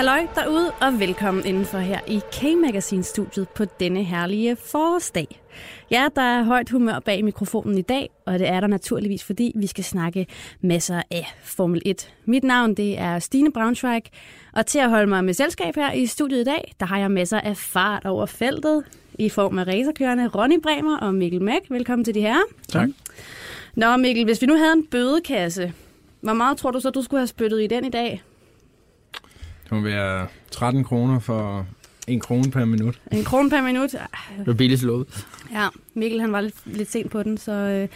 Halløj derude, og velkommen indenfor her i K-Magazine-studiet på denne herlige forårsdag. Ja, der er højt humør bag mikrofonen i dag, og det er der naturligvis, fordi vi skal snakke masser af Formel 1. Mit navn det er Stine Braunschweig, og til at holde mig med selskab her i studiet i dag, der har jeg masser af fart over feltet i form af racerkørende Ronny Bremer og Mikkel Mæk. Velkommen til de her. Tak. Nå Mikkel, hvis vi nu havde en bødekasse, hvor meget tror du så, du skulle have spyttet i den i dag? Det må være 13 kroner for en krone per minut. En krone per minut? Det var billigt slået. Ja, Mikkel han var lidt, lidt sent på den, så øh,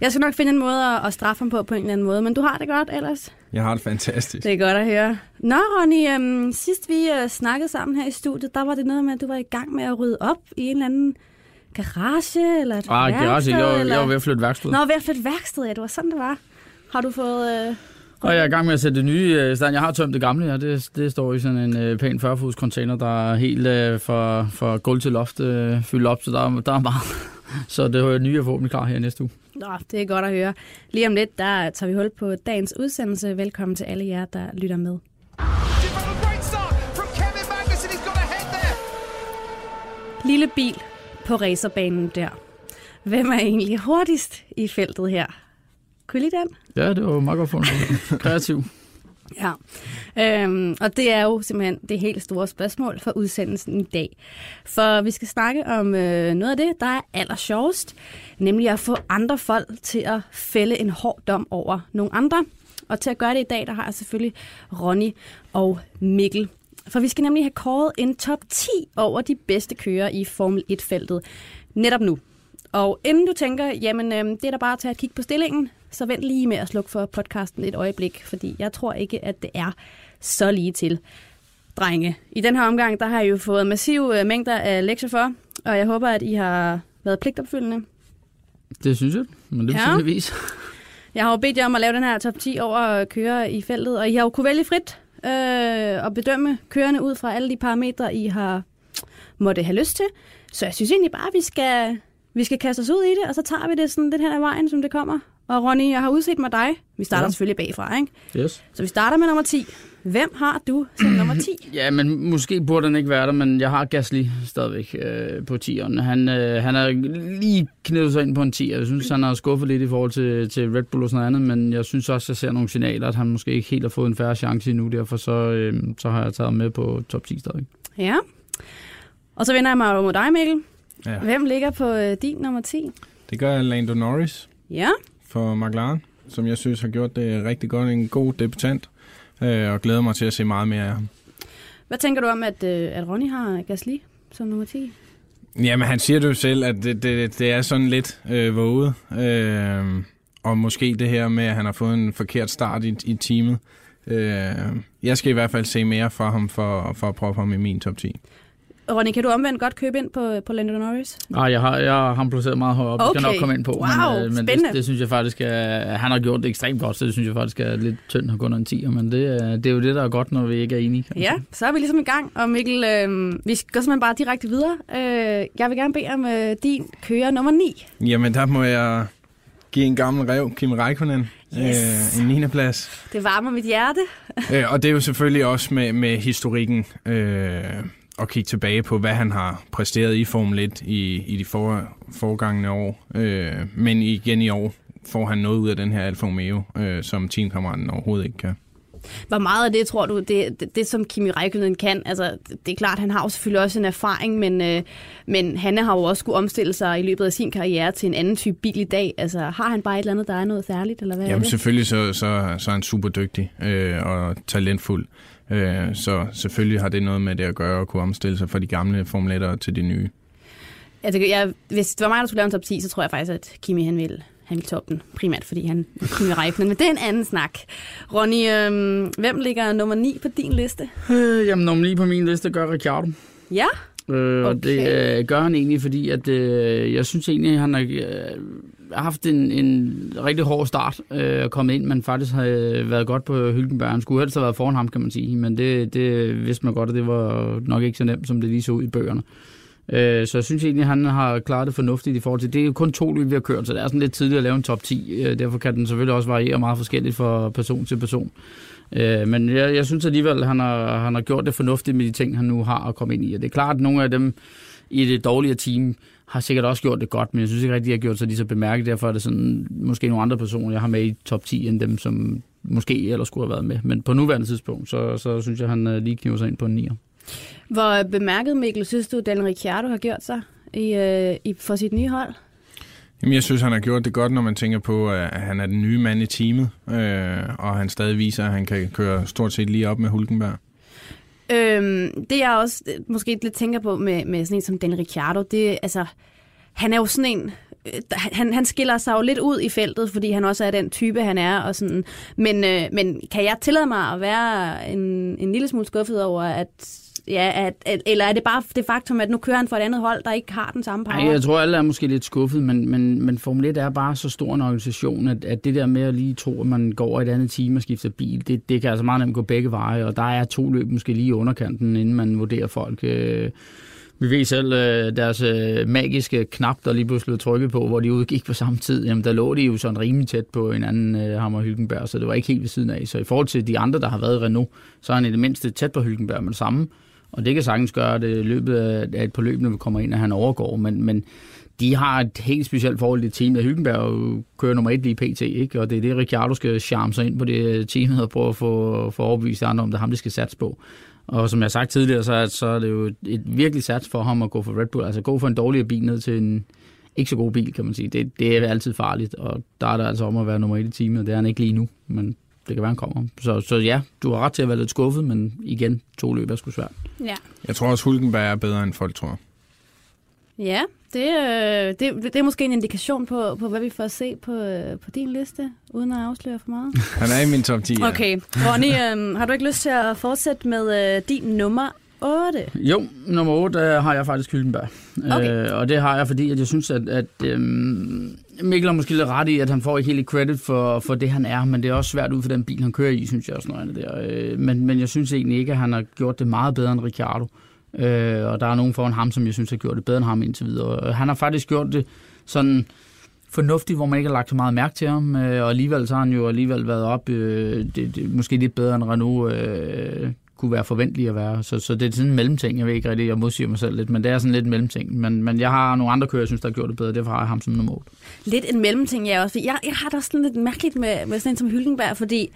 jeg skal nok finde en måde at, at straffe ham på på en eller anden måde. Men du har det godt ellers? Jeg har det fantastisk. Det er godt at høre. Nå, Ronny, øhm, sidst vi øh, snakkede sammen her i studiet, der var det noget med, at du var i gang med at rydde op i en eller anden garage eller et Ah, værksted? garage, jeg, var, eller? jeg var ved at flytte værksted. Nå, ved at flytte værksted, ja, det var sådan, det var. Har du fået... Øh, Og jeg er i gang med at sætte det nye øh, i stand. Jeg har tømt det gamle, ja. Det, det står i sådan en øh, pæn 40-fods container, der er helt øh, for, for gulv til loft øh, fyldt op, så der, er- der er meget. så det er nye, jeg forhåbentlig klar her næste uge. Nå, det er godt at høre. Lige om lidt, der tager vi hul på dagens udsendelse. Velkommen til alle jer, der lytter med. Lille bil på racerbanen der. Hvem er egentlig hurtigst i feltet her? Den? Ja, det var jo meget godt fundet. Kreativ. Ja. Øhm, og det er jo simpelthen det helt store spørgsmål for udsendelsen i dag. For vi skal snakke om øh, noget af det, der er allersjovest, nemlig at få andre folk til at fælde en hård dom over nogle andre. Og til at gøre det i dag, der har jeg selvfølgelig Ronny og Mikkel. For vi skal nemlig have kåret en top 10 over de bedste kører i Formel 1-feltet netop nu. Og inden du tænker, jamen øh, det er da bare at tage et kig på stillingen, så vent lige med at slukke for podcasten et øjeblik, fordi jeg tror ikke, at det er så lige til. Drenge, i den her omgang, der har I jo fået massive øh, mængder af lektier for, og jeg håber, at I har været pligtopfyldende. Det synes jeg, men det Ja. er tydeligvis. Jeg har jo bedt jer om at lave den her top 10 over kører i feltet, og I har jo kunne vælge frit øh, og bedømme kørende ud fra alle de parametre, I har måtte have lyst til. Så jeg synes egentlig bare, at vi skal, vi skal kaste os ud i det, og så tager vi det sådan lidt hen ad vejen, som det kommer. Og Ronny, jeg har udset mig dig. Vi starter ja. Selvfølgelig bagfra, ikke? Yes. Så vi starter med nummer 10. Hvem har du som nummer 10? Ja, men måske burde den ikke være der, men jeg har Gasly stadigvæk øh, på 10'eren. Han, øh, han er lige knedet sig ind på en 10. Jeg synes, han har skuffet lidt i forhold til, til Red Bull og sådan noget andet, men jeg synes også, jeg ser nogle signaler, at han måske ikke helt har fået en færre chance endnu. Derfor så, øh, så har jeg taget med på top 10 stadigvæk. Ja. Og så vender jeg mig over mod dig, Mikkel. Ja. Hvem ligger på øh, din nummer 10? Det gør Lando Norris Ja. for McLaren, som jeg synes har gjort det rigtig godt. En god debutant, øh, og glæder mig til at se meget mere af ham. Hvad tænker du om, at, øh, at Ronny har Gasly som nummer 10? Jamen, han siger det jo selv, at det, det, det er sådan lidt øh, våget. Øh, og måske det her med, at han har fået en forkert start i, i teamet. Øh, jeg skal i hvert fald se mere fra ham for, for at prøve ham i min top 10. Ronny, kan du omvendt godt købe ind på, på Lando Norris? Ah, jeg har, jeg har ham placeret meget højere op. Okay. Det skal nok komme ind på. Wow, men, øh, men det, spændende. det, synes jeg faktisk er... Han har gjort det ekstremt godt, så det synes jeg faktisk er lidt tyndt at gå under en 10'er. Men det, er- det er jo det, der er godt, når vi ikke er enige. kan Ja, så er vi ligesom i gang. Og Mikkel, øh, vi skal simpelthen bare direkte videre. Øh, jeg vil gerne bede om øh, din kører nummer 9. Jamen, der må jeg give en gammel rev, Kim Räikkönen, Yes. øh, en 9. plads. Det varmer mit hjerte. Øh, og det er jo selvfølgelig også med, med historikken øh, at kigge tilbage på, hvad han har præsteret i Formel 1 i, i de for, foregangene år. Øh, men igen i år får han noget ud af den her Alfa Romeo, øh, som teamkammeraten overhovedet ikke kan. Hvor meget af det tror du, det, det, det som Kimi Räikkönen kan? Altså, det er klart, han har jo selvfølgelig også en erfaring, men, øh, men han har jo også skulle omstille sig i løbet af sin karriere til en anden type bil i dag. Altså, har han bare et eller andet, der er noget særligt, eller hvad Jamen selvfølgelig så, så, så er han super dygtig øh, og talentfuld. Øh, så selvfølgelig har det noget med det at gøre at kunne omstille sig fra de gamle Formel 1'ere til de nye. Altså, jeg, hvis det var mig, der skulle lave en top 10, så tror jeg faktisk, at Kimi han vil, han vil toppe den. Primært fordi han er Kimi Räikkönen, men det er en anden snak. Ronny, øh, hvem ligger nummer 9 på din liste? Øh, jamen, nummer 9 på min liste gør Ricciardo. Ja, Øh, Og Okay. det øh, gør han egentlig, fordi at, øh, jeg synes egentlig, at han har øh, haft en, en rigtig hård start øh, og kommet ind, men faktisk har været godt på Hylkenberg. Han skulle helst have været foran ham, kan man sige, men det, det vidste man godt, at det var nok ikke så nemt, som det lige så ud i bøgerne. Øh, så jeg synes egentlig, at han har klaret det fornuftigt i forhold til, det er jo kun to løb, vi har kørt, så det er sådan lidt tidligt at lave en top 10. Øh, derfor kan den selvfølgelig også variere meget forskelligt fra person til person. Øh, men jeg, jeg synes alligevel, at han har, han har gjort det fornuftigt med de ting, han nu har at komme ind i. Og det er klart, at nogle af dem i det dårligere team har sikkert også gjort det godt, men jeg synes ikke rigtig, de har gjort sig lige så bemærket. Derfor er det sådan, måske nogle andre personer, jeg har med i top 10, end dem, som måske ellers skulle have været med. Men på nuværende tidspunkt, så, så synes jeg, han øh, lige kniver sig ind på en 9'er. Hvor bemærket, Mikkel, synes du, Daniel Ricciardo har gjort sig i, øh, i, for sit nye hold? Jamen, jeg synes, han har gjort det godt, når man tænker på, at han er den nye mand i teamet, øh, og han stadig viser, at han kan køre stort set lige op med Hulkenberg. Øhm, det jeg også øh, måske lidt tænker på med, med sådan en som Dan Ricciardo, det altså, han er jo sådan en, øh, han, han skiller sig jo lidt ud i feltet, fordi han også er den type, han er. Og sådan. Men, øh, men kan jeg tillade mig at være en, en lille smule skuffet over, at Ja, at, at, eller er det bare det faktum, at nu kører han for et andet hold, der ikke har den samme power? Ej, jeg tror, alle er måske lidt skuffet, men, men, men Formel 1 er bare så stor en organisation, at, at det der med at lige tro, at man går et andet team og skifter bil, det, det kan altså meget nemt gå begge veje, og der er to løb måske lige i underkanten, inden man vurderer folk. Øh, vi ved selv, øh, deres øh, magiske knap, der lige pludselig blev trykket på, hvor de udgik på samme tid, jamen der lå de jo sådan rimelig tæt på en anden øh, Hammer Hylkenberg, så det var ikke helt ved siden af. Så i forhold til de andre, der har været i Renault, så er han i det mindste tæt på Hylkenberg med det samme. Og det kan sagtens gøre det i løbet af et par løb, når vi kommer ind, at han overgår. Men, men de har et helt specielt forhold til teamet. Hyggenberg kører nummer et lige pt, ikke? og det er det, Ricciardo skal charme sig ind på det øh, teamet og prøve at få, få overbevist andre om, det er ham, de skal satse på. Og som jeg har sagt tidligere, så er, så er det jo et, virkelig sats for ham at gå for Red Bull. Altså gå for en dårligere bil ned til en ikke så god bil, kan man sige. Det, det er altid farligt, og der er det altså om at være nummer et i teamet, og det er han ikke lige nu. Men det kan være, han kommer. Så, så ja, du har ret til at være lidt skuffet, men igen, to løb er sgu svært. Ja, Jeg tror også, Hulkenberg er bedre, end folk tror. ja det, øh, det, det er måske en indikation på, på, hvad vi får at se på, øh, på din liste, uden at afsløre for meget. Han er i min top 10. ja. Okay, Ronny, øh, har du ikke lyst til at fortsætte med øh, din nummer 8? Jo, nummer 8 der har jeg faktisk Hylkenberg. Okay. Øh, og det har jeg, fordi at jeg synes, at, at øhm, Mikkel har måske lidt ret i, at han får ikke helt credit for, for det, han er, men det er også svært ud for den bil, han kører i, synes jeg også noget andet der. Øh, men, men jeg synes egentlig ikke, at han har gjort det meget bedre end Ricciardo. Øh, og der er nogen foran ham, som jeg synes har gjort det bedre end ham indtil videre. Øh, han har faktisk gjort det sådan fornuftigt, hvor man ikke har lagt så meget mærke til ham, øh, og alligevel så har han jo alligevel været op, øh, det, det, måske lidt bedre end Renault øh, kunne være forventelig at være. Så, så det er sådan en mellemting, jeg ved ikke rigtig, jeg modsiger mig selv lidt, men det er sådan lidt en mellemting. Men, men jeg har nogle andre kører, jeg synes, der har gjort det bedre, derfor har jeg ham som nummer 8. Lidt en mellemting, jeg også. Jeg, jeg har da sådan lidt mærkeligt med, med sådan en som Hylkenberg, fordi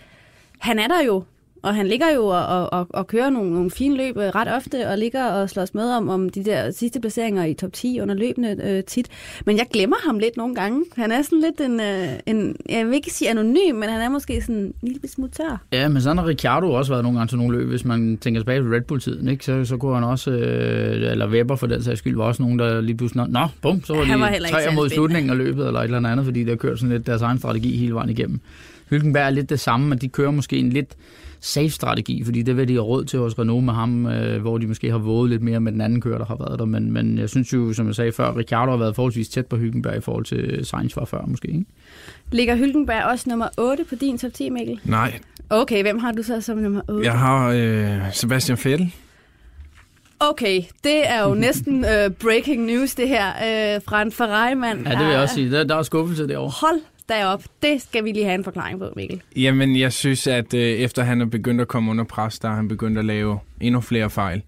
han er der jo, og han ligger jo og, og, og, og kører nogle, nogle fine løb øh, ret ofte, og ligger og slås med om, om de der sidste placeringer i top 10 under løbende øh, tit. Men jeg glemmer ham lidt nogle gange. Han er sådan lidt en, øh, en jeg vil ikke sige anonym, men han er måske sådan en lille smule tør. Ja, men sådan har Ricciardo også været nogle gange til nogle løb, hvis man tænker tilbage på Red Bull-tiden, ikke? Så, så kunne han også, øh, eller Weber for den sags skyld, var også nogen, der lige pludselig, nå, bum, så var Han var de ikke tre mod slutningen af løbet, eller et eller andet, fordi de har kørt sådan lidt deres egen strategi hele vejen igennem. Hylkenberg er lidt det samme, men de kører måske en lidt safe strategi, fordi det vil de have råd til hos Renault med ham, øh, hvor de måske har våget lidt mere med den anden kører, der har været der. Men, men jeg synes jo, som jeg sagde før, Ricciardo har været forholdsvis tæt på Hylkenberg i forhold til Sainz var før måske. Ikke? Ligger Hylkenberg også nummer 8 på din top 10, Mikkel? Nej, Okay, hvem har du så som nummer 8? jeg har øh, Sebastian Vettel. Okay, det er jo næsten øh, breaking news, det her, øh, fra en Ferrari-mand. Ja, det vil jeg også sige. Der, der er skuffelse derovre. Hold da op. Det skal vi lige have en forklaring på, Mikkel. Jamen, jeg synes, at øh, efter han er begyndt at komme under pres, der er han begyndt at lave endnu flere fejl.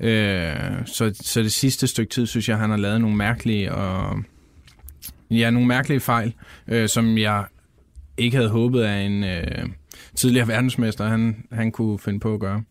Øh, så, så det sidste stykke tid, synes jeg, han har lavet nogle mærkelige og ja, nogle mærkelige fejl, øh, som jeg ikke havde håbet af en øh, tidligere verdensmester, han, han kunne finde på at gøre.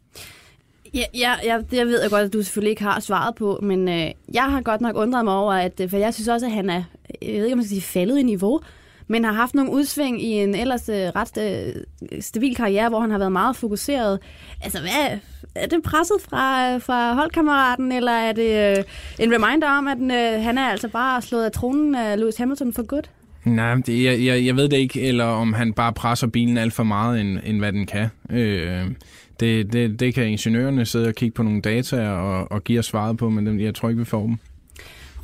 Ja, ja, ja, det ved jeg godt, at du selvfølgelig ikke har svaret på, men øh, jeg har godt nok undret mig over, at, øh, for jeg synes også, at han er, jeg ved ikke, om man skal sige, faldet i niveau, men har haft nogle udsving i en ellers øh, ret øh, stabil karriere, hvor han har været meget fokuseret. Altså, hvad, er det presset fra, øh, fra holdkammeraten, eller er det øh, en reminder om, at øh, han er altså bare slået af tronen af Lewis Hamilton for godt? Nej, det, jeg, jeg, jeg ved det ikke, eller om han bare presser bilen alt for meget, end, end hvad den kan. Øh, det, det, det kan ingeniørerne sidde og kigge på nogle data og, og give os svaret på, men jeg tror ikke, vi får dem.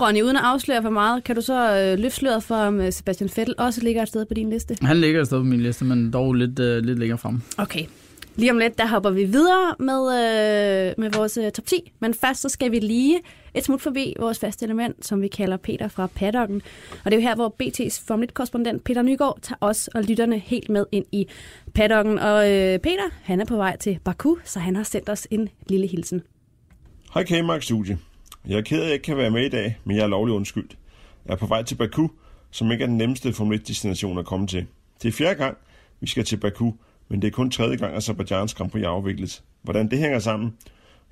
Ronny, uden at afsløre for meget, kan du så øh, løfte sløret for, om øh, Sebastian Vettel også ligger et sted på din liste? Han ligger et sted på min liste, men dog lidt, øh, lidt længere frem. Okay. Lige om lidt, der hopper vi videre med, øh, med vores øh, top 10. Men først så skal vi lige et smut forbi vores faste element, som vi kalder Peter fra paddocken. Og det er jo her, hvor BT's Formel 1-korrespondent Peter Nygaard tager os og lytterne helt med ind i paddocken. Og øh, Peter, han er på vej til Baku, så han har sendt os en lille hilsen. Hej K-Mark Studie. Jeg er ked af, at jeg ikke kan være med i dag, men jeg er lovlig undskyldt. Jeg er på vej til Baku, som ikke er den nemmeste Formel 1-destination at komme til. Det er fjerde gang, vi skal til Baku, men det er kun tredje gang, at Azerbaijans Grand Prix afvikles. Hvordan det hænger sammen?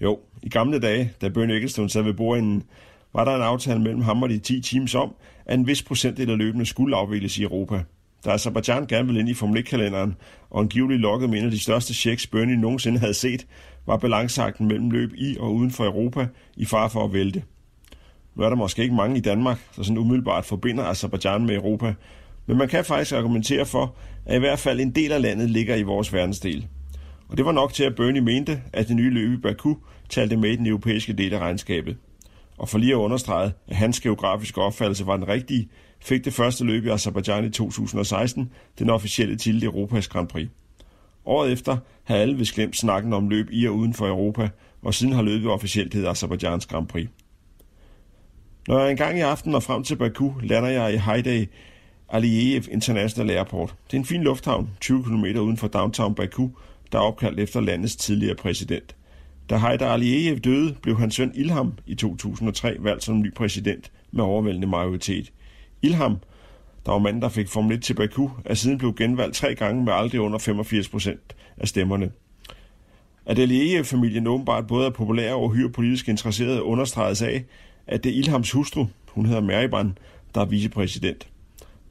Jo, i gamle dage, da Bernie Ecclestone sad ved bordenden, var der en aftale mellem ham og de 10 teams om, at en vis procentdel af løbende skulle afvikles i Europa. Da Azerbaijan gerne ville ind i Formel 1-kalenderen, og angiveligt lokket med en af de største checks Bernie nogensinde havde set, var balanceakten mellem løb i og uden for Europa i far for at vælte. Nu er der måske ikke mange i Danmark, der sådan umiddelbart forbinder Azerbaijan med Europa, men man kan faktisk argumentere for, at i hvert fald en del af landet ligger i vores verdensdel. Og det var nok til, at Bernie mente, at det nye løb i Baku talte med i den europæiske del af regnskabet. Og for lige at understrege, at hans geografiske opfattelse var den rigtige, fik det første løb i Azerbaijan i 2016 den officielle titel Europas Grand Prix. Året efter havde alle vist glemt snakken om løb i og uden for Europa, og siden har løbet officielt hedder Azerbaijans Grand Prix. Når jeg engang i aften når frem til Baku, lander jeg i Haidai Aliyev International Airport. Det er en fin lufthavn, 20 km uden for downtown Baku, der er opkaldt efter landets tidligere præsident. Da Haidar Aliyev døde, blev hans søn Ilham i 2003 valgt som ny præsident med overvældende majoritet. Ilham, der var manden, der fik Formel 1 til Baku, er siden blevet genvalgt tre gange med aldrig under 85 procent af stemmerne. At Aliyev-familien e åbenbart både er populær og hyre politisk interesseret understreges af, at det er Ilhams hustru, hun hedder Meriban, der er vicepræsident.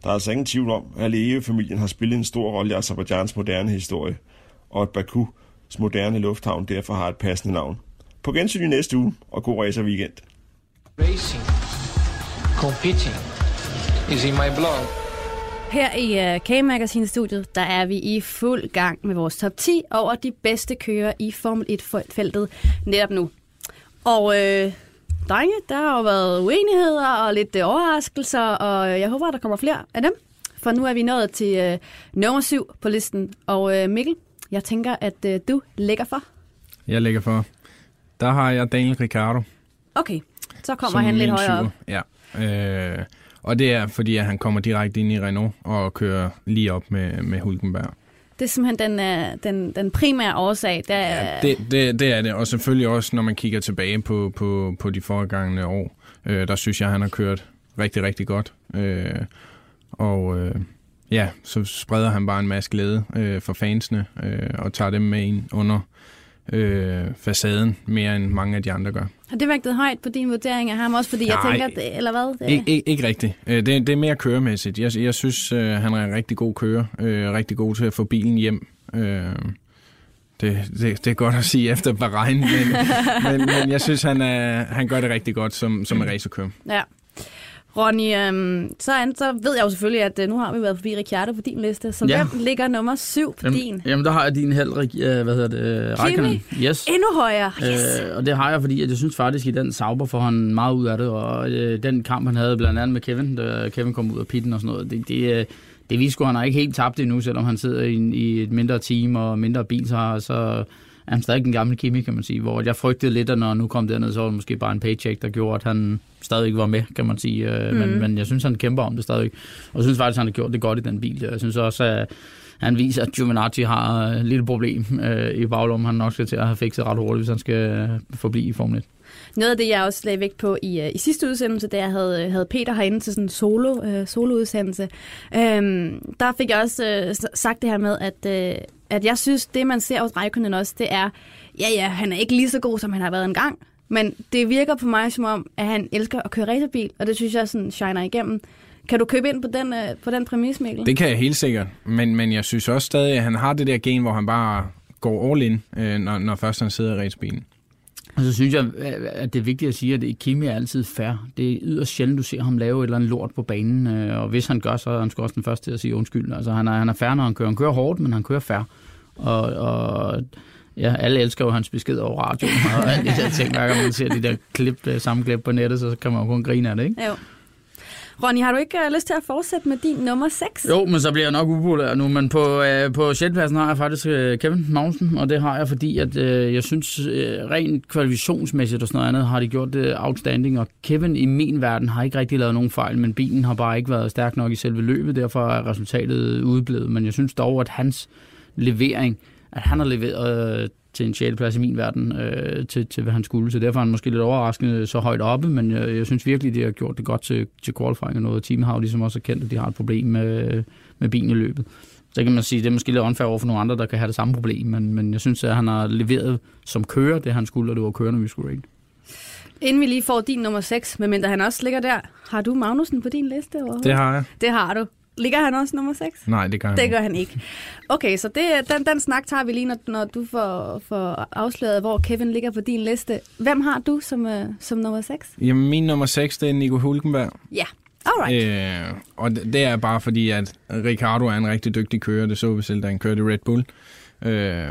Der er altså ingen tvivl om, at Aliyev-familien e har spillet en stor rolle i Azerbaijans moderne historie, og at Bakus moderne lufthavn derfor har et passende navn. På gensyn i næste uge, og god racer weekend. Racing, competing is in my blood. Her i uh, K-Magazine-studiet, der er vi i fuld gang med vores top 10 over de bedste kører i Formel 1-feltet netop nu. Og øh, drenge, der har jo været uenigheder og lidt øh, overraskelser, og jeg håber, at der kommer flere af dem. For nu er vi nået til øh, nummer 7 på listen. Og øh, Mikkel, jeg tænker, at øh, du lægger for. Jeg lægger for. Der har jeg Daniel Ricciardo. Okay, så kommer som han lidt højere op. Ja. Øh, og det er, fordi at han kommer direkte ind i Renault og kører lige op med, med Hulkenberg. Det er simpelthen den, øh, den, den primære årsag. Der, Ja, det, det, det er det. Og selvfølgelig også, når man kigger tilbage på, på, på de foregående år, øh, der synes jeg, han har kørt rigtig, rigtig godt. Øh, og øh, ja, så spreder han bare en masse glæde øh, for fansene øh, og tager dem med ind under øh, facaden mere end mange af de andre gør. Har det vægtet højt på din vurdering af ham også? Fordi jeg Nej. tænker, det, eller hvad? Det, Ik- ikke, ikke rigtigt. Øh, Det, det er mere køremæssigt. Jeg, jeg synes, øh, han er en rigtig god kører. Øh, rigtig god til at få bilen hjem. Det, det, det er godt at sige efter Bahrain, men, men, men jeg synes, han, er, han gør det rigtig godt som, som en racerkører. Ja. Ronny, øhm, så, an, så ved jeg jo selvfølgelig, at øh, nu har vi været forbi Ricciardo på din liste. Så Ja. hvem ligger nummer syv på din? Jamen, jamen, der har jeg din held, øh, hvad hedder det, Raikkonen. Yes. Endnu højere. Yes. Øh, og det har jeg, fordi at jeg synes faktisk, at i den Sauber får han meget ud af det, og øh, den kamp, han havde blandt andet med Kevin, da Kevin kom ud af pitten og sådan noget, det, det, øh, det viste sgu, at han har ikke helt tabt endnu, selvom han sidder i, i et mindre team og mindre bil, så, så er han stadig en gammel Kimi, kan man sige, hvor jeg frygtede lidt, at når han nu kom derned, så var det måske bare en paycheck, der gjorde, at han stadig var med, kan man sige. Øh, men, men jeg synes, han kæmper om det stadig. Og jeg synes faktisk, han har gjort det godt i den bil. Jeg synes også, at han viser, at Giovinazzi har et lille problem øh, i baglommen, han nok skal til at have fikset ret hurtigt, hvis han skal øh, forblive i Formel 1. Noget af det, jeg også lagde vægt på i, øh, i sidste udsendelse, da jeg havde, havde Peter herinde til sådan en solo, øh, soloudsendelse, øhm, der fik jeg også øh, sagt det her med, at, øh, at jeg synes, det man ser hos Raikkonen også, det er, ja ja, han er ikke lige så god, som han har været engang, men det virker på mig som om, at han elsker at køre racerbil, og det synes jeg sådan shiner igennem. Kan du købe ind på den, øh, på den præmis, Mikkel? Det kan jeg helt sikkert, men, men jeg synes også stadig, at han har det der gen, hvor han bare går all in, øh, når, når først han sidder i racebilen. Og så synes jeg, at det er vigtigt at sige, at Kimi er altid fair. Det er yderst sjældent, du ser ham lave et eller andet lort på banen, øh, og hvis han gør, så er han også den første til at sige undskyld. Altså, han er, han er fair, når han kører. Han kører hårdt, men han kører fair. Og, og ja, alle elsker jo hans besked over radioen, og alle de der ting, hver gang man ser de der klip, øh, samme klip på nettet, så kan man jo kun grine af det, ikke? Jo. Ronny, har du ikke uh, lyst til at fortsætte med din nummer 6? Jo, men så bliver jeg nok upopulær nu, men på, øh, på 6. pladsen har jeg faktisk øh, Kevin Magnussen, og det har jeg, fordi at, øh, jeg synes, øh, rent kvalifikationsmæssigt og sådan noget andet, har de gjort det outstanding, og Kevin i min verden har ikke rigtig lavet nogen fejl, men bilen har bare ikke været stærk nok i selve løbet, derfor er resultatet udeblevet, men jeg synes dog, at hans levering, at han har leveret øh, til en 6. plads i min verden, øh, til, til hvad han skulle. Så derfor er han måske lidt overraskende så højt oppe, men jeg, jeg synes virkelig, de har gjort det godt til, til qualifying og noget. Team har jo ligesom også erkendt, at de har et problem med, med bilen i løbet. Så kan man sige, at det er måske lidt unfair over for nogle andre, der kan have det samme problem, men, men jeg synes, at han har leveret som kører det, han skulle, og det var kørende, vi skulle rate. Inden vi lige får din nummer 6, medmindre han også ligger der, har du Magnussen på din liste overhovedet? Det har jeg. Det har du. Ligger han også nummer 6? Nej, det gør jeg Det gør han ikke. Okay, så det, den, den snak tager vi lige, når, når du får, får afsløret, hvor Kevin ligger på din liste. Hvem har du som, uh, som nummer 6? Jamen, min nummer 6, det er Nico Hulkenberg. Ja, alright. Øh, og det det er bare fordi, at Ricardo er en rigtig dygtig kører. Det så vi selv, da han kørte Red Bull. Øh,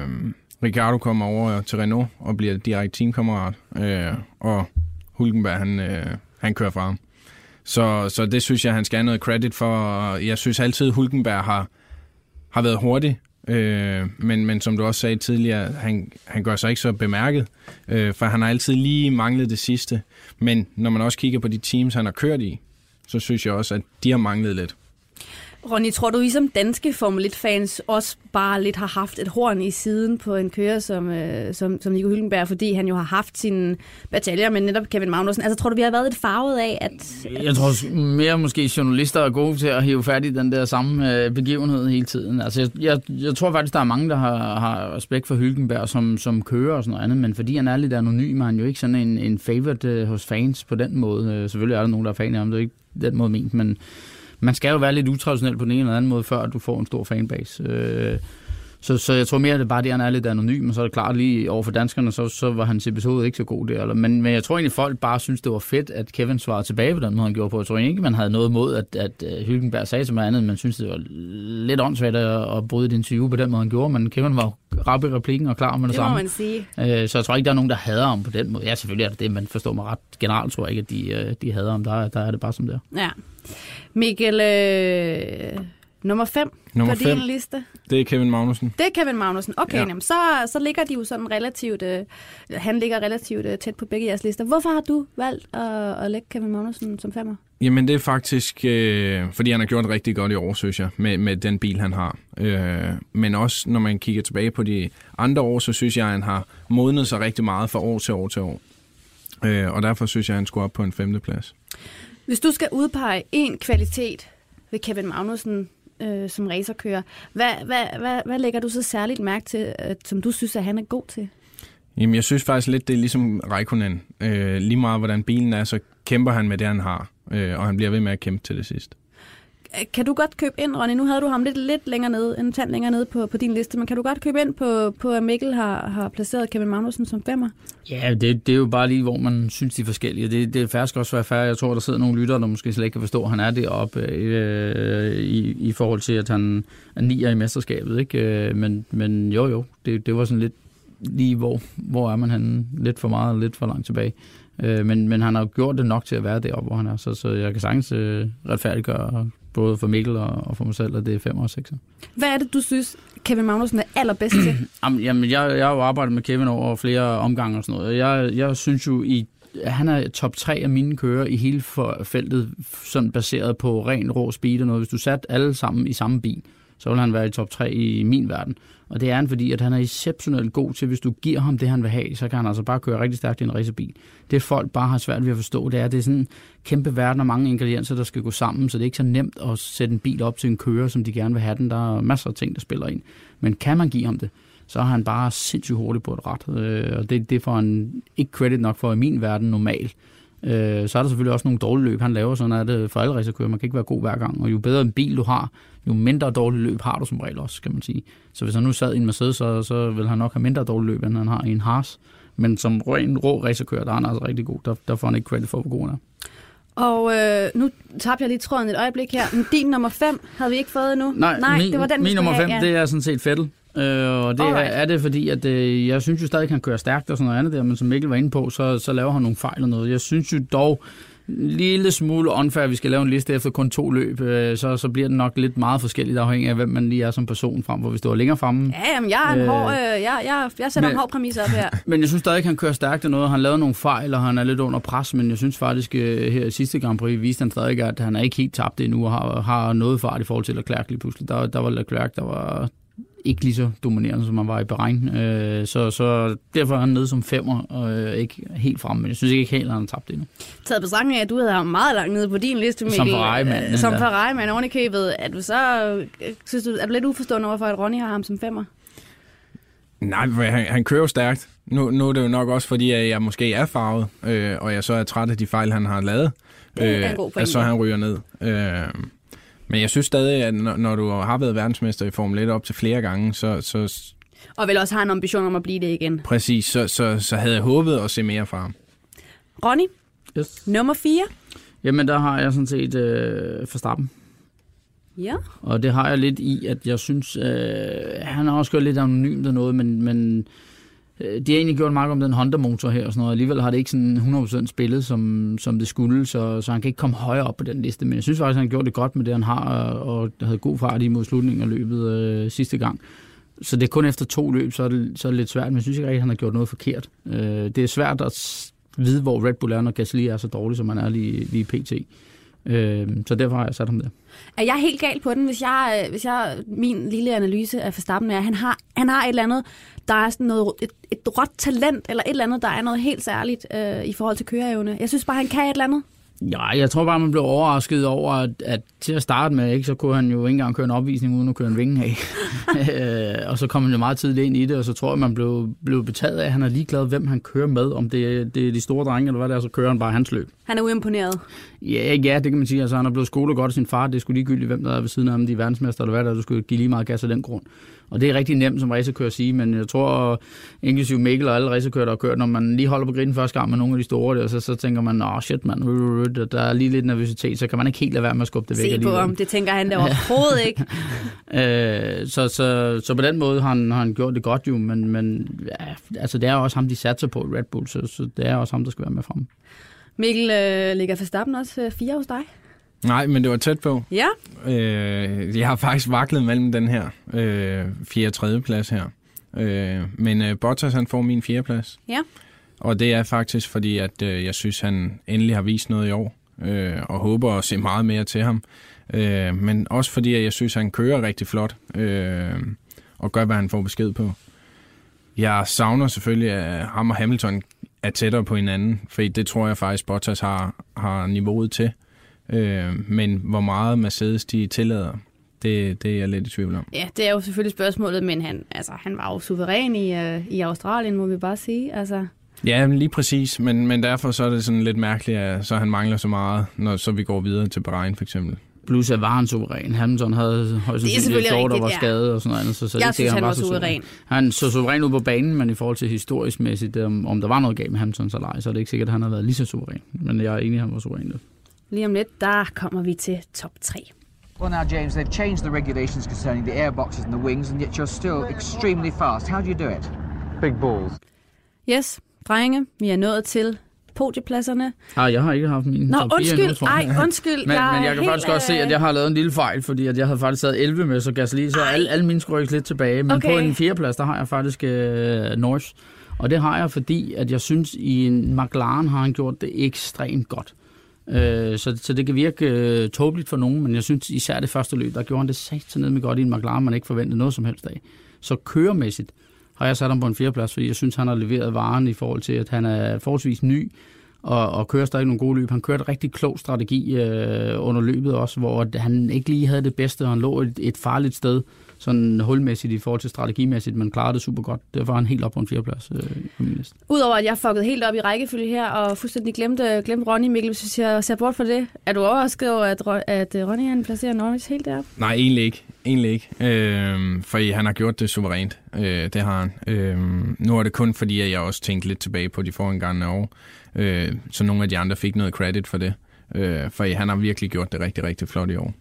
Ricardo kommer over til Renault og bliver direkte teamkammerat. Øh, og Hulkenberg, han, øh, han kører fra ham. Så, så det synes jeg, han skal have noget credit for. Jeg synes altid, Hulkenberg har, har været hurtig. Øh, men, men som du også sagde tidligere, han, han gør sig ikke så bemærket, øh, for han har altid lige manglet det sidste. Men når man også kigger på de teams, han har kørt i, så synes jeg også, at de har manglet lidt. Ronny, tror du, I som danske Formel 1-fans også bare lidt har haft et horn i siden på en kører som, øh, som, som Nico Hylkenberg, fordi han jo har haft sine bataljer med netop Kevin Magnussen? Altså, tror du, vi har været lidt farvet af, at... Jeg tror mere måske journalister er gode til at hive fat i den der samme øh, begivenhed hele tiden. Altså, jeg, jeg, jeg tror faktisk, der er mange, der har, har respekt for Hylkenberg som, som kører og sådan noget andet, men fordi han er lidt anonym, er han jo ikke sådan en, en favorite øh, hos fans på den måde. Øh, selvfølgelig er der nogen, der er fan af ham, det er ikke den måde ment, men man skal jo være lidt utraditionel på den ene eller anden måde, før du får en stor fanbase. Øh, så, så jeg tror mere, at det er bare det, han er lidt anonym, og så er det klart lige over for danskerne, så, så var hans episode ikke så god der. Eller, men, men jeg tror egentlig, folk bare synes, det var fedt, at Kevin svarede tilbage på den måde, han gjorde på. Jeg tror ikke, man havde noget mod, at, at øh, Hylkenberg sagde til mig andet, men synes, det var lidt åndssvagt at, at bryde et interview på den måde, han gjorde. Men Kevin var rap i replikken og klar med det, Det samme. man sige. Øh, så jeg tror ikke, der er nogen, der hader ham på den måde. Ja, selvfølgelig er det det, men forstår mig ret. Generelt tror jeg ikke, at de, øh, de hader ham. Der, der er det bare som det er. Ja. Mikkel, øh, nummer 5 Nummer på fem. din liste. Det er Kevin Magnussen. Det er Kevin Magnussen. Okay, Ja. ja. jamen, så, så ligger de jo sådan relativt... Øh, han ligger relativt øh, tæt på begge jeres lister. Hvorfor har du valgt at, at lægge Kevin Magnussen som femmer? Jamen det er faktisk, øh, fordi han har gjort rigtig godt i år, synes jeg, med, med den bil, han har. Øh, men også når man kigger tilbage på de andre år, så synes jeg, at han har modnet sig rigtig meget fra år til år til år. Øh, og derfor synes jeg, at han skulle op på en femteplads. Hvis du skal udpege en kvalitet ved Kevin Magnussen øh, som racerkører, hvad, hvad, hvad, hvad lægger du så særligt mærke til, at, som du synes, at han er god til? Jamen jeg synes faktisk lidt, det er ligesom Raikkonen. Øh, lige meget hvordan bilen er, så kæmper han med det, han har. Øh, og han bliver ved med at kæmpe til det sidste. Kan du godt købe ind, Ronny? Nu havde du ham lidt, lidt længere nede, en tand længere nede på, på din liste, men kan du godt købe ind på, på at Mikkel har, har placeret Kevin Magnussen som femmer? Ja, det, det er jo bare lige, hvor man synes, de er forskellige. Det, det er faktisk også være færre. Jeg tror, der sidder nogle lyttere, der måske slet ikke kan forstå, at han er deroppe øh, i, i forhold til, at han er nier i mesterskabet. Ikke? Øh, men, men jo, jo, det, det var sådan lidt lige, hvor, hvor er man henne? Lidt for meget og lidt for langt tilbage. Øh, Men, men han har jo gjort det nok til at være deroppe, hvor han er. Så, så jeg kan sagtens øh, retfærdiggøre både for Mikkel og, og for mig selv, at det er 5 og 6. Hvad er det, du synes, Kevin Magnussen er allerbedst til? Jamen, jeg, jeg har jo arbejdet med Kevin over flere omgange og sådan noget. Jeg, jeg synes jo, i, han er top 3 af mine kører i hele feltet, sådan baseret på ren rå speed og noget. Hvis du satte alle sammen i samme bil, så vil han være i top 3 i min verden. Og det er han, fordi at han er exceptionelt god til, hvis du giver ham det, han vil have, så kan han altså bare køre rigtig stærkt i en racerbil. Det folk bare har svært ved at forstå, det er, at det er sådan en kæmpe verden og mange ingredienser, der skal gå sammen, så det er ikke så nemt at sætte en bil op til en kører, som de gerne vil have den. Der er masser af ting, der spiller ind. Men kan man give ham det, så er han bare sindssygt hurtigt på et ret. Øh, og det, det får han ikke credit nok for i min verden normalt. Øh, så er der selvfølgelig også nogle dårlige løb, han laver. Sådan er det for alle racerkører. Man kan ikke være god hver gang. Og jo bedre en bil du har, jo mindre dårlige løb har du som regel også, kan man sige. Så hvis han nu sad i en Mercedes, så, så vil han nok have mindre dårlige løb, end han har i en Haas. Men som ren rå racerkører, der er han altså rigtig god. Der, der får han ikke credit for, hvor god han er. Og øh, nu tabte jeg lige tråden et øjeblik her. Men din nummer 5 havde vi ikke fået endnu. Nej min, det var den, min nummer have, 5, ja. det er sådan set Fettel. Øh, og det er, Alright. er det fordi, at øh, jeg synes jo stadig, at han kører stærkt og sådan noget andet der, men som Mikkel var inde på, så, så laver han nogle fejl og noget. Jeg synes jo dog, en lille smule unfair, at vi skal lave en liste efter kun to løb, øh, så, så bliver den nok lidt meget forskelligt afhængig af, hvem man lige er som person frem, hvor vi står længere fremme. Ja, jamen, jeg er en Øh, hård, øh, jeg, jeg, jeg sætter men- en hård præmis op her. Men jeg synes stadig, at han kører stærkt og noget. Han lavede nogle fejl, og han er lidt under pres, men jeg synes faktisk, øh, her i sidste Grand Prix viste han stadig, at han er ikke helt tabt endnu, og har, har noget fart i forhold til Leclerc lige pludselig. Der, der var Leclerc, der var ikke lige så dominerende, som han var i Bahrain. Øh, så, så derfor er han nede som femmer, og øh, ikke helt fremme, men jeg synes ikke helt, at han har tabt endnu. Taget betragtning af, at du havde ham meget langt nede på din liste, Mikkel. Som Ferrari-mand, Øh, Som. Ferrari-mand oven i købet. Er du så, øh, synes du, er du lidt uforstående overfor, at Ronny har ham som femmer? Nej, for han, han kører jo stærkt. Nu, nu er det jo nok også, fordi at jeg måske er farvet, øh, og jeg så er træt af de fejl, han har lavet. Det er en god at pointe. så han ryger ned. Øh, men jeg synes stadig, at når, du har været verdensmester i Formel 1 op til flere gange, så, så Og vel også har en ambition om at blive det igen. præcis, så, så, så havde jeg håbet at se mere fra ham. Ronny, Yes. nummer 4. Jamen, der har jeg sådan set øh, Verstappen. Ja. Og det har jeg lidt i, at jeg synes, øh, han har også gjort lidt anonymt og noget, men, men øh, de har egentlig gjort meget om den Honda-motor her og sådan noget. Alligevel har det ikke sådan 100% spillet, som, som det skulle, så, så han kan ikke komme højere op på den liste. Men jeg synes faktisk, han har gjort det godt med det, han har, og, og havde god fart imod slutningen af løbet øh, sidste gang. Så det er kun efter to løb, så er det, så er det lidt svært, men jeg synes ikke rigtigt, at han har gjort noget forkert. Øh, det er svært at vide, hvor Red Bull er, når Gasly er så dårlig, som han er lige, lige pt. Øh, så derfor har jeg sat ham der. Er jeg helt gal på den, hvis jeg, øh, hvis jeg min lille analyse af Verstappen er, at han har, han har et eller andet, der er sådan noget, et, et råt talent, eller et eller andet, der er noget helt særligt øh, i forhold til køreevne. Jeg synes bare, han kan et eller andet. Ja, jeg tror bare, man blev overrasket over, at, at til at starte med, ikke, så kunne han jo ikke engang køre en opvisning uden at køre en vinge af. Øh, og så kom han jo meget tidligt ind i det, og så tror jeg, man blev, blev betaget af, at han er ligeglad, hvem han kører med. Om det, det er de store drenge, eller hvad det er, så kører han bare hans løb. Han er uimponeret. Ja, ja, det kan man sige. Altså, han er blevet skolet godt af sin far. Det sgu ligegyldigt, hvem der er ved siden af ham, de er verdensmester eller hvad der er. Du skulle give lige meget gas af den grund. Og det er rigtig nemt som racerkører at sige, men jeg tror, inklusive Mikkel og alle racerkører, der har kørt, når man lige holder på griden første gang med nogle af de store der, så, så tænker man, åh shit mand, der er lige lidt nervøsitet, så kan man ikke helt lade være med at skubbe det væk Se på alligevel. ham, det tænker han da overhovedet ikke. Øh, så, så, så på den måde har han, har han gjort det godt jo, men, men ja, altså, det er også ham, de satser på i Red Bull, så, så det er også ham, der skal være med frem. Mikkel, øh, ligger Verstappen også øh, fire hos dig? Nej, men det var tæt på. Ja. Øh, jeg har faktisk vaklet mellem den her øh, 4. og 3. plads her. Øh, men øh, Bottas han får min 4. plads. Ja. Og det er faktisk fordi, at øh, jeg synes, han endelig har vist noget i år. Øh, og håber at se meget mere til ham. Øh, men også fordi, at jeg synes, han kører rigtig flot. Øh, og gør, hvad han får besked på. Jeg savner selvfølgelig, at ham og Hamilton er tættere på hinanden. For det tror jeg faktisk, Bottas har, har niveauet til. Øh, men hvor meget Mercedes de tillader, det, det er jeg lidt i tvivl om. Ja, det er jo selvfølgelig spørgsmålet, men han, altså, han var jo suveræn i, øh, i Australien, må vi bare sige. Altså, Ja, lige præcis, men, men derfor så er det sådan lidt mærkeligt, at så han mangler så meget, når så vi går videre til Bahrain for eksempel. Plus at var han suveræn. Hamilton havde højst sandsynligt et år, der var ja. skadet og sådan noget andet. Så, så det er jeg ikke synes, sikkert, han var så suveræn. Han så suveræn ud på banen, men i forhold til historisk mæssigt, om, om der var noget galt med Hamilton så ej, så er det ikke sikkert, at han har været lige så suveræn. Men jeg er enig, at han var suveræn. Lige om lidt, der kommer vi til top 3. Well, now, James, they've changed the regulations concerning the airboxes and the wings, and yet you're still extremely fast. How do you do it? Big balls. Yes, drenge, vi er nået til podiepladserne. Ah, jeg har ikke haft min Nå, top 4 undskyld. endnu, jeg. Ej, undskyld. Men, men jeg kan faktisk godt se, øh, at jeg har lavet en lille fejl, fordi at jeg havde faktisk taget 11 med, så Gasly, så alle, alle mine rykkes lidt tilbage. Men Okay. på en fjerdeplads, der har jeg faktisk øh, Norris. Og det har jeg, fordi at jeg synes, i en McLaren har han gjort det ekstremt godt. Øh, så, så det kan virke øh, tåbeligt for nogen, men jeg synes især det første løb, der gjorde han det sat ned med godt i en McLaren, man ikke forventede noget som helst af. Så køremæssigt har jeg sat ham på en fjerdeplads, fordi jeg synes, han har leveret varen i forhold til, at han er forholdsvis ny, og, og kører stadig nogle gode løb. Han kørte rigtig klog strategi øh, under løbet også, hvor han ikke lige havde det bedste, og han lå et, et farligt sted, sådan hulmæssigt i forhold til strategimæssigt, men klarede det super godt. Derfor var han helt op på en fjerdeplads øh, på min liste. Udover at jeg fuckede helt op i rækkefølge her, og fuldstændig glemte, glemte Ronny Mikkel, hvis jeg ser bort fra det. Er du overrasket over, at, at øh, Ronny han placerer Norris helt deroppe? Nej, egentlig ikke. Egentlig ikke. Øh, fordi han har gjort det suverænt. Øh, det har han. Øh, nu er det kun fordi, at jeg også tænkte lidt tilbage på de forengående år. Øh, så nogle af de andre fik noget credit for det. Øh, for han har virkelig gjort det rigtig, rigtig flot i år.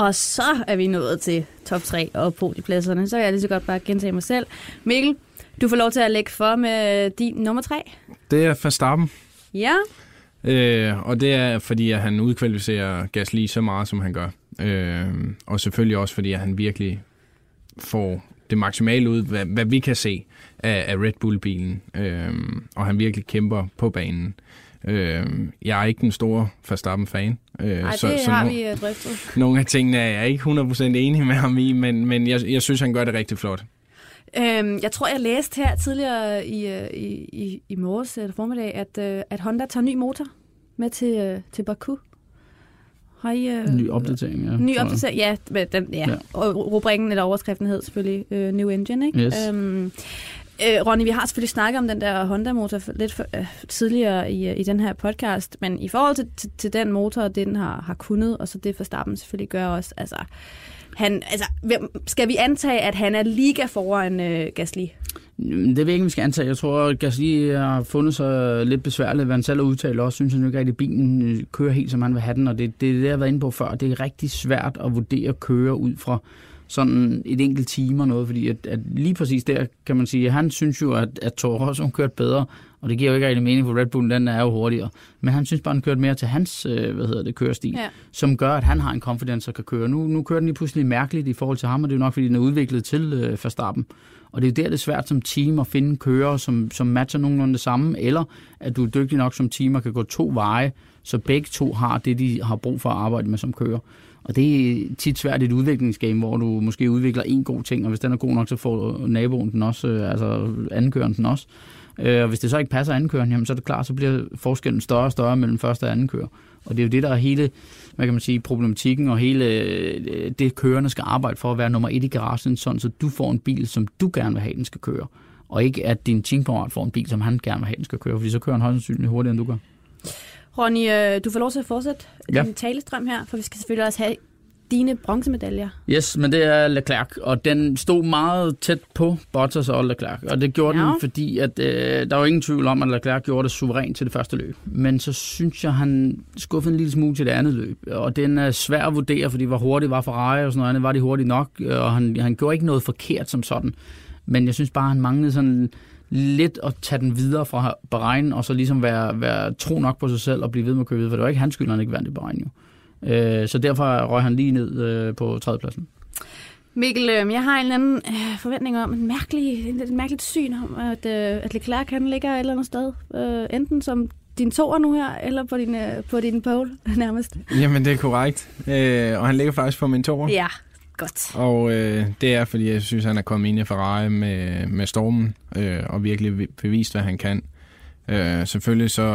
Og så er vi nået til top 3 og podiepladserne. Så kan jeg lige så godt bare gentage mig selv. Mikkel, du får lov til at lægge for med din nummer 3. Det er Verstappen. Ja, Øh, og det er, fordi at han udkvalificerer Gasly så meget, som han gør. Øh, og selvfølgelig også, fordi at han virkelig får det maksimale ud, hvad, hvad vi kan se af, af Red Bull-bilen. Øh, og han virkelig kæmper på banen. Øh, jeg er ikke den store Verstappen-fan. Øh, Nej, det har vi øh, drøftet. Nogle af tingene er jeg ikke 100% enig med ham i, men, men jeg, jeg synes, han gør det rigtig flot. Øhm, jeg tror, jeg læste her tidligere i, øh, i, i, i morges eller formiddag, at, øh, at Honda tager ny motor med til, øh, til Baku. Har I... Øh, Ny opdatering, ja. Ny opdatering, ja. med Den, ja. Ja. ja. Og rubrikken eller overskriften hed selvfølgelig øh, New Engine, ikke? Yes. Øhm, øh, Ronny, vi har selvfølgelig snakket om den der Honda-motor lidt for, øh, tidligere i, øh, i den her podcast, men i forhold til, til, til den motor, det den har, har kunnet, og så det for Stappen selvfølgelig gør også, altså... Han, altså, hvem- skal vi antage, at han er liga foran øh, Gasly? Mm, det ved jeg ikke, vi skal antage. Jeg tror, at Gasly har fundet sig lidt besværligt, hvad han selv har udtalt også. Synes han ikke rigtig, at bilen øh, kører helt, som han vil have den. Og det, det er det, jeg har været inde på før. Det er rigtig svært at vurdere køre ud fra sådan et enkelt time og noget, fordi at, at lige præcis der kan man sige, at han synes jo, at, at Toro Rosso kørte bedre, og det giver jo ikke rigtig mening, for Red Bull den er jo hurtigere. Men han synes bare, han kørte mere til hans øh, hvad hedder det, kørestil, Ja. som gør, at han har en confidence og kan køre. Nu, nu kører den lige pludselig mærkeligt i forhold til ham, og det er jo nok, fordi den er udviklet til øh, Verstappen. Og det er jo der, det er svært som team at finde kører, som, som matcher nogenlunde det samme, eller at du er dygtig nok som team og kan gå to veje, så begge to har det, de har brug for at arbejde med som kører. Og det er tit svært i et udviklingsgame, hvor du måske udvikler en god ting, og hvis den er god nok, så får naboen den også, øh, altså andenkøren den også. Øh, og hvis det så ikke passer andenkøren, jamen, så er det klart, så bliver forskellen større og større mellem første og anden kører. Og det er jo det, der er hele hvad kan man sige, problematikken og hele øh, det, kørende skal arbejde for at være nummer et i garagen, sådan så du får en bil, som du gerne vil have, den skal køre. Og ikke at din teamkammerat får en bil, som han gerne vil have, den skal køre, fordi så kører han højst sandsynligt hurtigere, end du gør. Ronny, øh, du får lov til at fortsætte Ja. din talestrøm her, for vi skal selvfølgelig også have dine bronzemedaljer. Yes, men det er Leclerc, og den stod meget tæt på Bottas og Leclerc, og det gjorde Ja. den, fordi at, øh, der var ingen tvivl om, at Leclerc gjorde det suverænt til det første løb. Men så synes jeg, han skuffede en lille smule til det andet løb, og den er svær at vurdere, fordi hvor hurtigt var Ferrari og sådan noget andet, var de hurtigt nok, og han, han gjorde ikke noget forkert som sådan. Men jeg synes bare, han manglede sådan lidt at tage den videre fra Bahrain, og så ligesom være, være tro nok på sig selv og blive ved med at køre videre, for det var ikke hans skyld, han ikke vandt i Bahrain jo. Øh, så derfor røg han lige ned øh, på tredjepladsen. Mikkel, øh, jeg har en eller anden øh, forventning om, en mærkelig, en, et mærkeligt syn om, at, øh, at Leclerc han ligger et eller andet sted. Øh, enten som din toer nu her, eller på din, øh, på din pole nærmest. Jamen, det er korrekt. Øh, og han ligger faktisk på min toer. Ja, godt. Og øh, det er, fordi jeg synes, han er kommet ind i Ferrari med, med stormen, øh, og virkelig bevist, hvad han kan. Øh, selvfølgelig så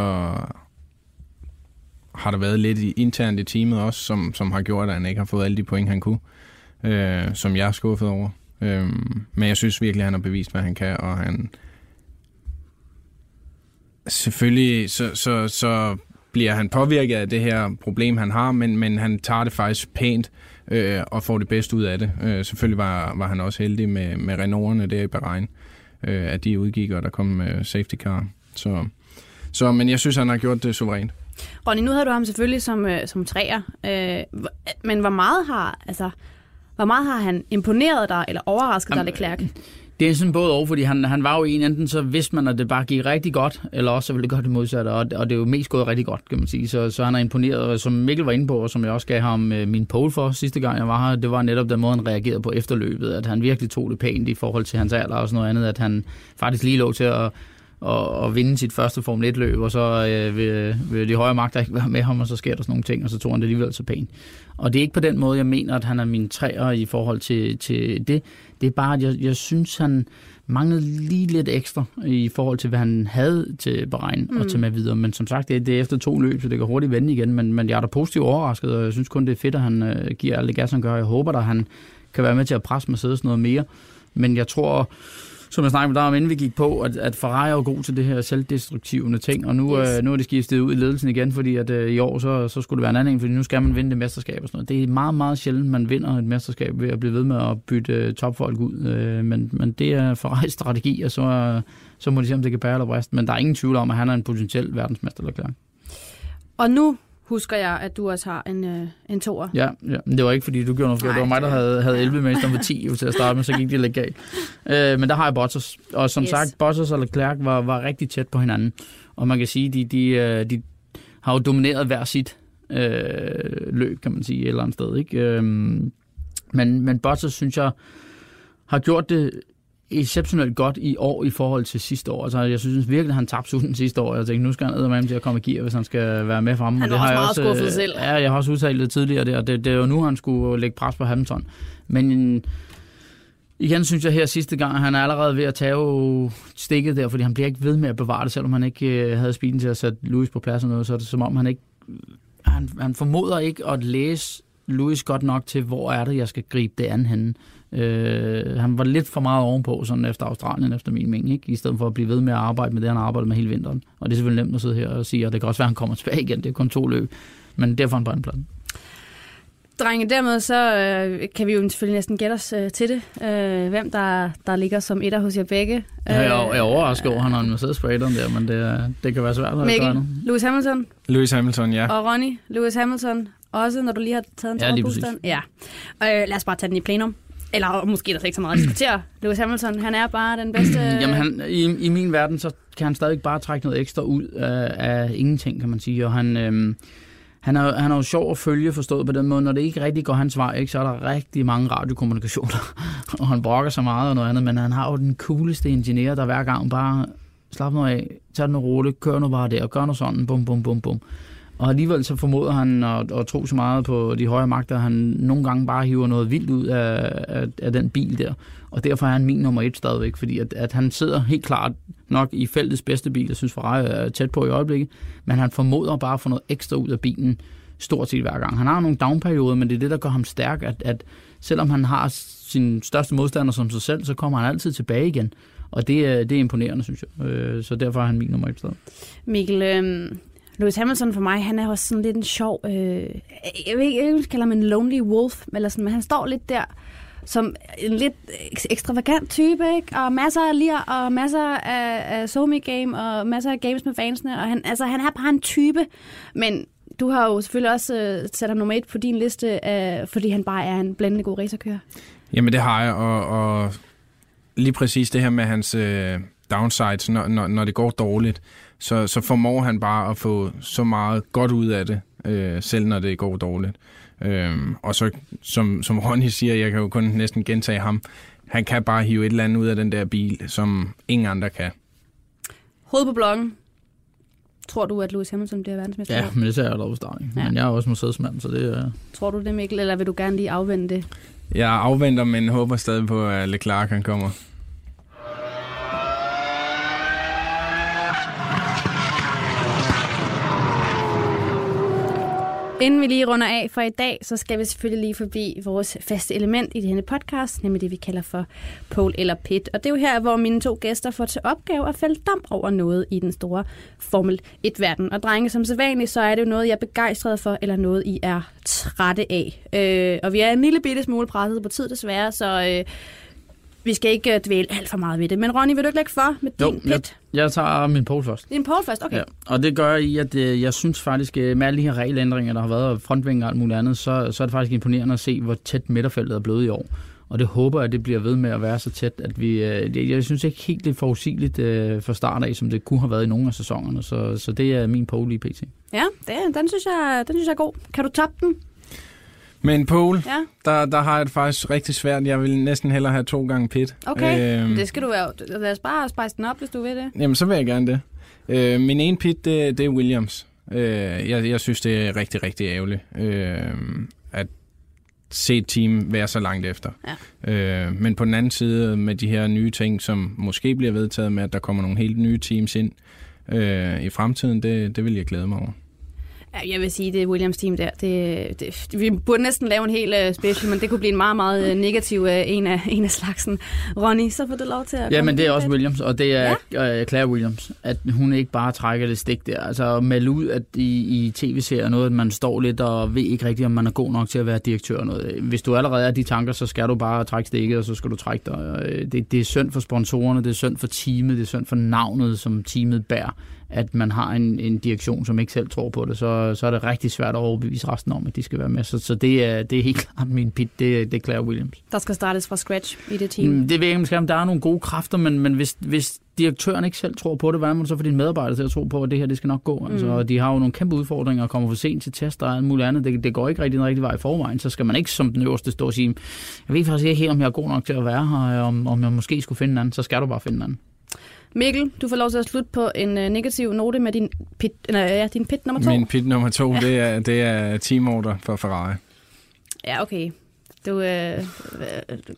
har der været lidt internt i teamet også, som, som har gjort, at han ikke har fået alle de point, han kunne, øh, som jeg er skuffet over. Øh, men jeg synes virkelig, at han har bevist, hvad han kan, og han... Selvfølgelig, så, så, så bliver han påvirket af det her problem, han har, men, men han tager det faktisk pænt øh, og får det bedste ud af det. Øh, selvfølgelig var, var han også heldig med, med Renault'erne der i Bahrain, øh, at de udgik, og der kom øh, safety car. Så, så, men jeg synes, han har gjort det suverænt. Ronny, nu havde du ham selvfølgelig som, øh, som træer, øh, men hvor meget har, altså, hvor meget har han imponeret dig, eller overrasket dig, Jamen, Leclerc? Det er sådan både over, fordi han, han var jo en, enten så vidste man, at det bare gik rigtig godt, eller også så ville det gøre det modsatte, og, og det er jo mest gået rigtig godt, kan man sige. Så, så han er imponeret, og som Mikkel var inde på, og som jeg også gav ham øh, min pole for sidste gang, jeg var her, det var netop den måde, han reagerede på efterløbet, at han virkelig tog det pænt i forhold til hans alder og sådan noget andet, at han faktisk lige lå til at, og, og vinde sit første Formel 1-løb, og så øh, vil, vil de højere magter ikke være med ham, og så sker der sådan nogle ting, og så tog han det alligevel så pænt. Og det er ikke på den måde, jeg mener, at han er min træer i forhold til, til det. Det er bare, at jeg, jeg synes, han manglede lige lidt ekstra i forhold til, hvad han havde til Bahrain mm. og til med videre. Men som sagt, det, er- det er efter to løb, så det kan hurtigt vende igen. Men, men jeg er da positivt overrasket, og jeg synes kun, det er fedt, at han øh, giver alt det gas, han gør. Jeg håber, at han kan være med til at presse Mercedes noget mere. Men jeg tror, som jeg snakkede med dig om, inden vi gik på, at, at Ferrari er jo god til det her selvdestruktive ting, og nu, Yes. yes. øh, nu er det skiftet ud i ledelsen igen, fordi at øh, i år, så, så skulle det være en anden en, fordi nu skal man vinde det mesterskab og sådan noget. Det er meget, meget sjældent, man vinder et mesterskab ved at blive ved med at bytte øh, topfolk ud, øh, men, men det er Ferraris strategi, og så, øh, så må de se, om det kan bære eller briste. Men der er ingen tvivl om, at han er en potentiel verdensmester, Leclerc. Og nu husker jeg, at du også har en, øh, en toer. Ja, ja, men det var ikke, fordi du gjorde noget forkert. Det var mig, der havde, havde 11 med, stedet for 10 jo, til at starte med, så gik det lidt galt. Øh, men der har jeg Bottas. Og som Yes. sagt, Bottas og Leclerc var, var rigtig tæt på hinanden. Og man kan sige, de, de, øh, de har jo domineret hver sit øh, løb, kan man sige, et eller andet sted. Ikke? Øhm, men, men Bottas, synes jeg, har gjort det exceptionelt godt i år i forhold til sidste år. Altså, jeg synes virkelig, at han tabte sulten sidste år. Jeg tænkte, nu skal han med til at komme i gear, hvis han skal være med fremme. Han Og var det har også jeg meget skuffet øh, selv. Ja, jeg har også udtalt det tidligere der. Det, det er jo nu, han skulle lægge pres på Hamilton. Men igen synes jeg her sidste gang, at han er allerede ved at tage stikket der, fordi han bliver ikke ved med at bevare det, selvom han ikke øh, havde speeden til at sætte Louis på plads og noget, så er det som om han ikke... Han, han formoder ikke at læse Louis godt nok til, hvor er det, jeg skal gribe det an henne. Øh, han var lidt for meget ovenpå sådan efter Australien, efter min mening, ikke? i stedet for at blive ved med at arbejde med det, han har arbejdet med hele vinteren. Og det er selvfølgelig nemt at sidde her og sige, og det kan også være, at han kommer tilbage igen, det er kun to løb. Men derfor er på andenpladsen. Drenge, dermed så øh, kan vi jo selvfølgelig næsten gætte os øh, til det. Øh, hvem der, der ligger som etter hos jer begge. Ja, jeg, jeg er overrasket over, at han har en Mercedes på etteren der, men det, er- det kan være svært at gøre Mikkel, nu. Lewis Hamilton Lewis Hamilton, ja. og Ronny. Lewis Hamilton også, når du lige har taget en Ja, tur lige præcis. Ja. Øh, lad os bare tage den i plenum. Eller måske der er slet ikke så meget at diskutere. Lewis Hamilton, han er bare den bedste... Jamen, han, i, i min verden, så kan han stadig bare trække noget ekstra ud af, af ingenting, kan man sige. Og han, øhm, han, er, han er jo sjov at følge, forstået på den måde. Når det ikke rigtig går hans vej, ikke, så er der rigtig mange radiokommunikationer. og han brokker sig meget og noget andet, men han har jo den cooleste ingeniør, der hver gang bare slap noget af, tag den roligt, kør nu bare der, og gør nu sådan, bum, bum, bum, bum. Og alligevel så formoder han at, at tro så meget på de høje magter, at han nogle gange bare hiver noget vildt ud af, af, af den bil der. Og derfor er han min nummer et stadigvæk, fordi at, at han sidder helt klart nok i feltets bedste bil. Jeg synes, Ferrari er tæt på i øjeblikket. Men han formoder bare at få noget ekstra ud af bilen stort set hver gang. Han har nogle downperioder, men det er det, der gør ham stærk, at, at selvom han har sin største modstander som sig selv, så kommer han altid tilbage igen. Og det, det er imponerende, synes jeg. Øh, så derfor er han min nummer et stadig. Mikkel, øh, Lewis Hamilton for mig, han er også sådan lidt en sjov... Øh, jeg ved ikke, jeg kalder ham en lonely wolf, eller sådan, men han står lidt der som en lidt ekstravagant type, ikke? Og masser af lir, og masser af, af somi game og masser af games med fansene, og han, altså, han er bare en type, men du har jo selvfølgelig også øh, sat ham nummer et på din liste, øh, fordi han bare er en blændende god racerkører. Jamen det har jeg, og, og lige præcis det her med hans øh, downsides, når, når, når det går dårligt, så, så formår han bare at få så meget godt ud af det, øh, selv når det går dårligt. Øhm, og så, som, som Ronny siger, jeg kan jo kun næsten gentage ham, han kan bare hive et eller andet ud af den der bil, som ingen andre kan. Hoved på bloggen. Tror du, at Lewis Hamilton bliver verdensmester? Ja, men det ser jeg dog starten. Ja. Men jeg er også Mercedes-mand, så det er... Tror du det, Mikkel, eller vil du gerne lige afvente det? Jeg afventer, men håber stadig på, at Leclerc han kommer. Inden vi lige runder af for i dag, så skal vi selvfølgelig lige forbi vores faste element i denne podcast, nemlig det, vi kalder for pole eller pit. Og det er jo her, hvor mine to gæster får til opgave at fælde dom over noget i den store Formel 1-verden. Og drenge, som sædvanligt, så er det jo noget, jeg er begejstret for, eller noget, I er trætte af. Øh, og vi er en lille bitte smule presset på tid desværre, så øh, vi skal ikke øh, dvæle alt for meget ved det. Men Ronny, vil du ikke lægge for med Jo, din jeg, pit? jeg tager min pole først. Din pole først, okay. Ja, og det gør jeg i, at øh, jeg synes faktisk, øh, med alle de her regelændringer, der har været, og frontvinger og alt muligt andet, så, så er det faktisk imponerende at se, hvor tæt midterfeltet er blevet i år. Og det håber jeg, at det bliver ved med at være så tæt, at vi... Jeg synes ikke helt, det er forudsigeligt øh, fra start af, som det kunne have været i nogle af sæsonerne. Så, så det er min pole i PT. Ja, det, den, synes jeg, den synes jeg er god. Kan du toppe den? Men Pole, Ja, der, der har jeg det faktisk rigtig svært. Jeg vil næsten hellere have to gange pit. okay. Øhm, Det skal du være. Lad os bare spice den op, hvis du vil det. Jamen, så vil jeg gerne det. Øh, min ene pit, det, det er Williams. Øh, jeg, jeg synes, det er rigtig, rigtig ærgerligt, øh, at se et team være så langt efter. Ja. Øh, men på den anden side, med de her nye ting, som måske bliver vedtaget med, at der kommer nogle helt nye teams ind øh, i fremtiden, det, det vil jeg glæde mig over. Jeg vil sige, det Williams team der, det, det, vi burde næsten lave en hel uh, special, men det kunne blive en meget, meget uh, negativ uh, en, af, en af slagsen. Ronny, så får du lov til at Ja, men det er også. Williams, og det er ja. Claire Williams, at hun ikke bare trækker det stik der. Altså melde ud at i, i tv-serier noget, at man står lidt og ved ikke rigtigt, om man er god nok til at være direktør. og Noget. Hvis du allerede er de tanker, så skal du bare trække stikket, og så skal du trække dig. Øh, Det, det er synd for sponsorerne, det er synd for teamet, det er synd for navnet, som teamet bærer, at man har en, en direktion, som ikke selv tror på det. Så, så er det rigtig svært at overbevise resten om, at de skal være med. Så, så det, er, det er helt klart min pit, det, det er Claire Williams. Der skal startes fra scratch i det team. Mm, Det ved jeg ikke, om. Der er nogle gode kræfter, men, men hvis, hvis direktøren ikke selv tror på det, hvordan man så får dine medarbejdere til at tro på, at det her det skal nok gå? Altså, og de har jo nogle kæmpe udfordringer og kommer for sent til test og alt muligt andet. Det, det går ikke rigtig den rigtige vej i forvejen, så skal man ikke som den øverste stå og sige, jeg ved faktisk ikke helt, om jeg er god nok til at være her, om, om jeg måske skulle finde en anden, så skal du bare finde en anden. Mikkel, du får lov til at slutte på en øh, negativ note med din pit, nej, ja, din pit nummer to. Min pit nummer to, ja. det, er, det er teamorder for Ferrari. Ja, okay. Du, øh, Jeg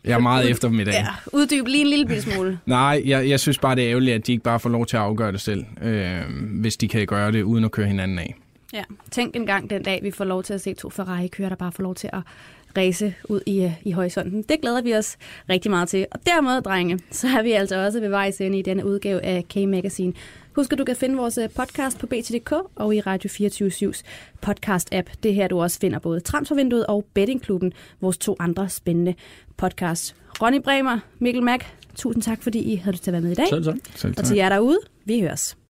er meget efter dem i dag. ja, uddyb lige en lille smule. Nej, jeg, jeg synes bare, det er ærgerligt, at de ikke bare får lov til at afgøre det selv, øh, hvis de kan gøre det uden at køre hinanden af. Ja. Tænk en gang den dag, vi får lov til at se to Ferrari-kører, der bare får lov til at race ud i, øh, i horisonten. Det glæder vi os rigtig meget til. Og dermed, drenge, så er vi altså også ved vejs ende i denne udgave af K-Magazine. Husk, at du kan finde vores øh, podcast på BTDK og i Radio 24-7's podcast-app. Det er her, du også finder både Transfervinduet og Bettingklubben, vores to andre spændende podcasts. Ronny Bremer, Mikkel Mack, tusind tak, fordi I havde lyst til at være med i dag. Selv tak. Selv Og til jer derude, vi høres.